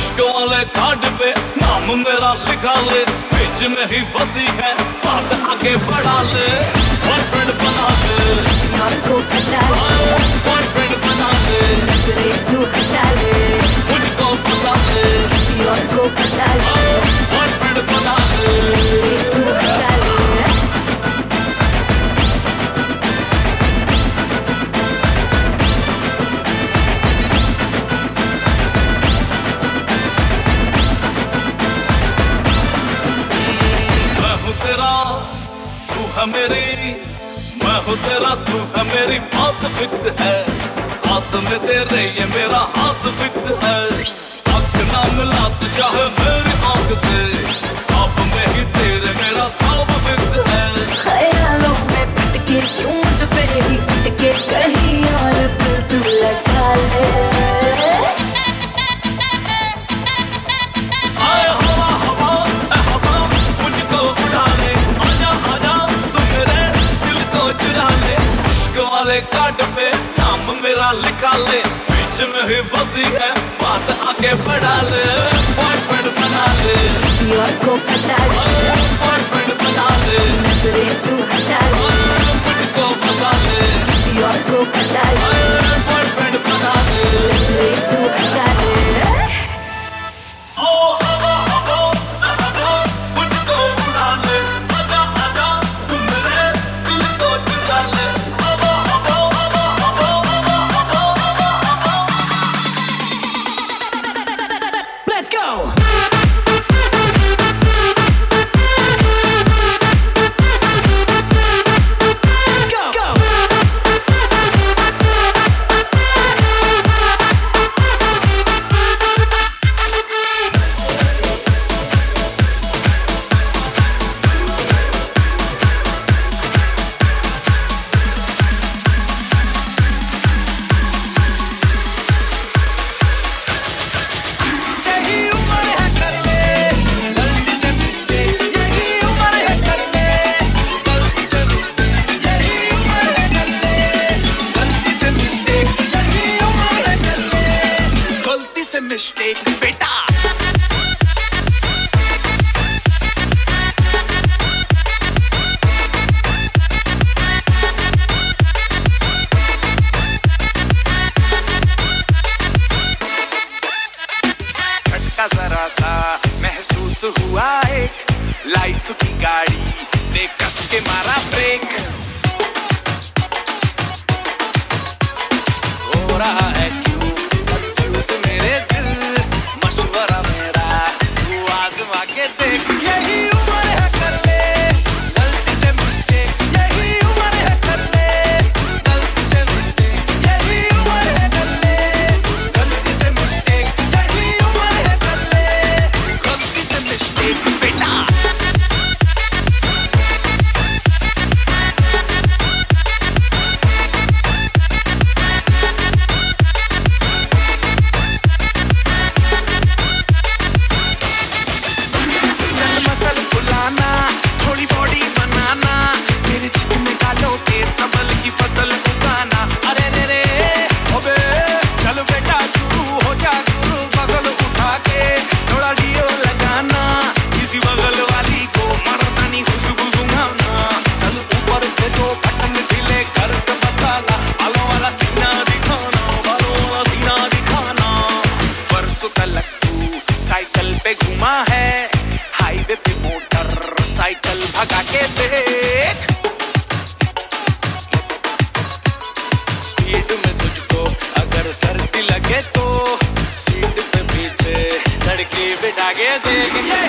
इश्क वाले कार्ड पे नाम मेरा लिखा ले। बीच में ही बसी है बात आगे बढ़ा ले। बॉयफ्रेंड बना ले। यार को हटा ले। बॉयफ्रेंड बना ले। नजरे हटा ले। मुझको फंसा ले। किसी और को हटा ले। बॉयफ्रेंड बना ले। है मेरी। मैं हूँ तेरा, तू है मेरी। बात फिक्स है। हाथ में तेरे, ये मेरा हाथ फिक्स है। आँख ना मिला तू चाहे मेरी आँख से। आप में ही तेरे, मेरा खाब फिक्स है। ख्यालों में पटके क्यों वाले कार्ड पे नाम मेरा लिखा ले बीच में ही बसी है बात आगे बढ़ा ले बना के देख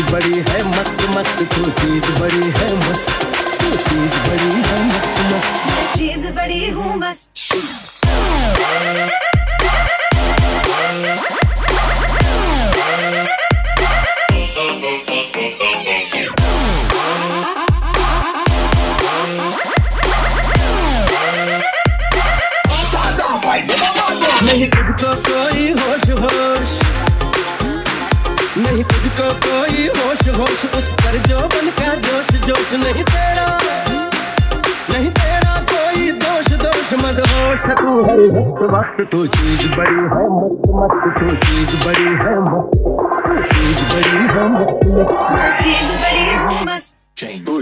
चीज़ बड़ी है मस्त मस्त तू चीज़ बड़ी है मस्त तू चीज़ बड़ी है मस्त मस्त। चीज़ बड़ी हूँ बस नहीं तुझको कोई होश तुझको कोई होश होश उस पर जो बन का जोश जोश। नहीं तेरा नहीं तेरा कोई दोष दोष। मत होश तू हर वक्त वक्त तू चीज़ बड़ी है मस्त मस्त तू चीज़ बड़ी है मस्त तू चीज़ बड़ी है मस्त मस्त। चीज़ बड़ी है बस तू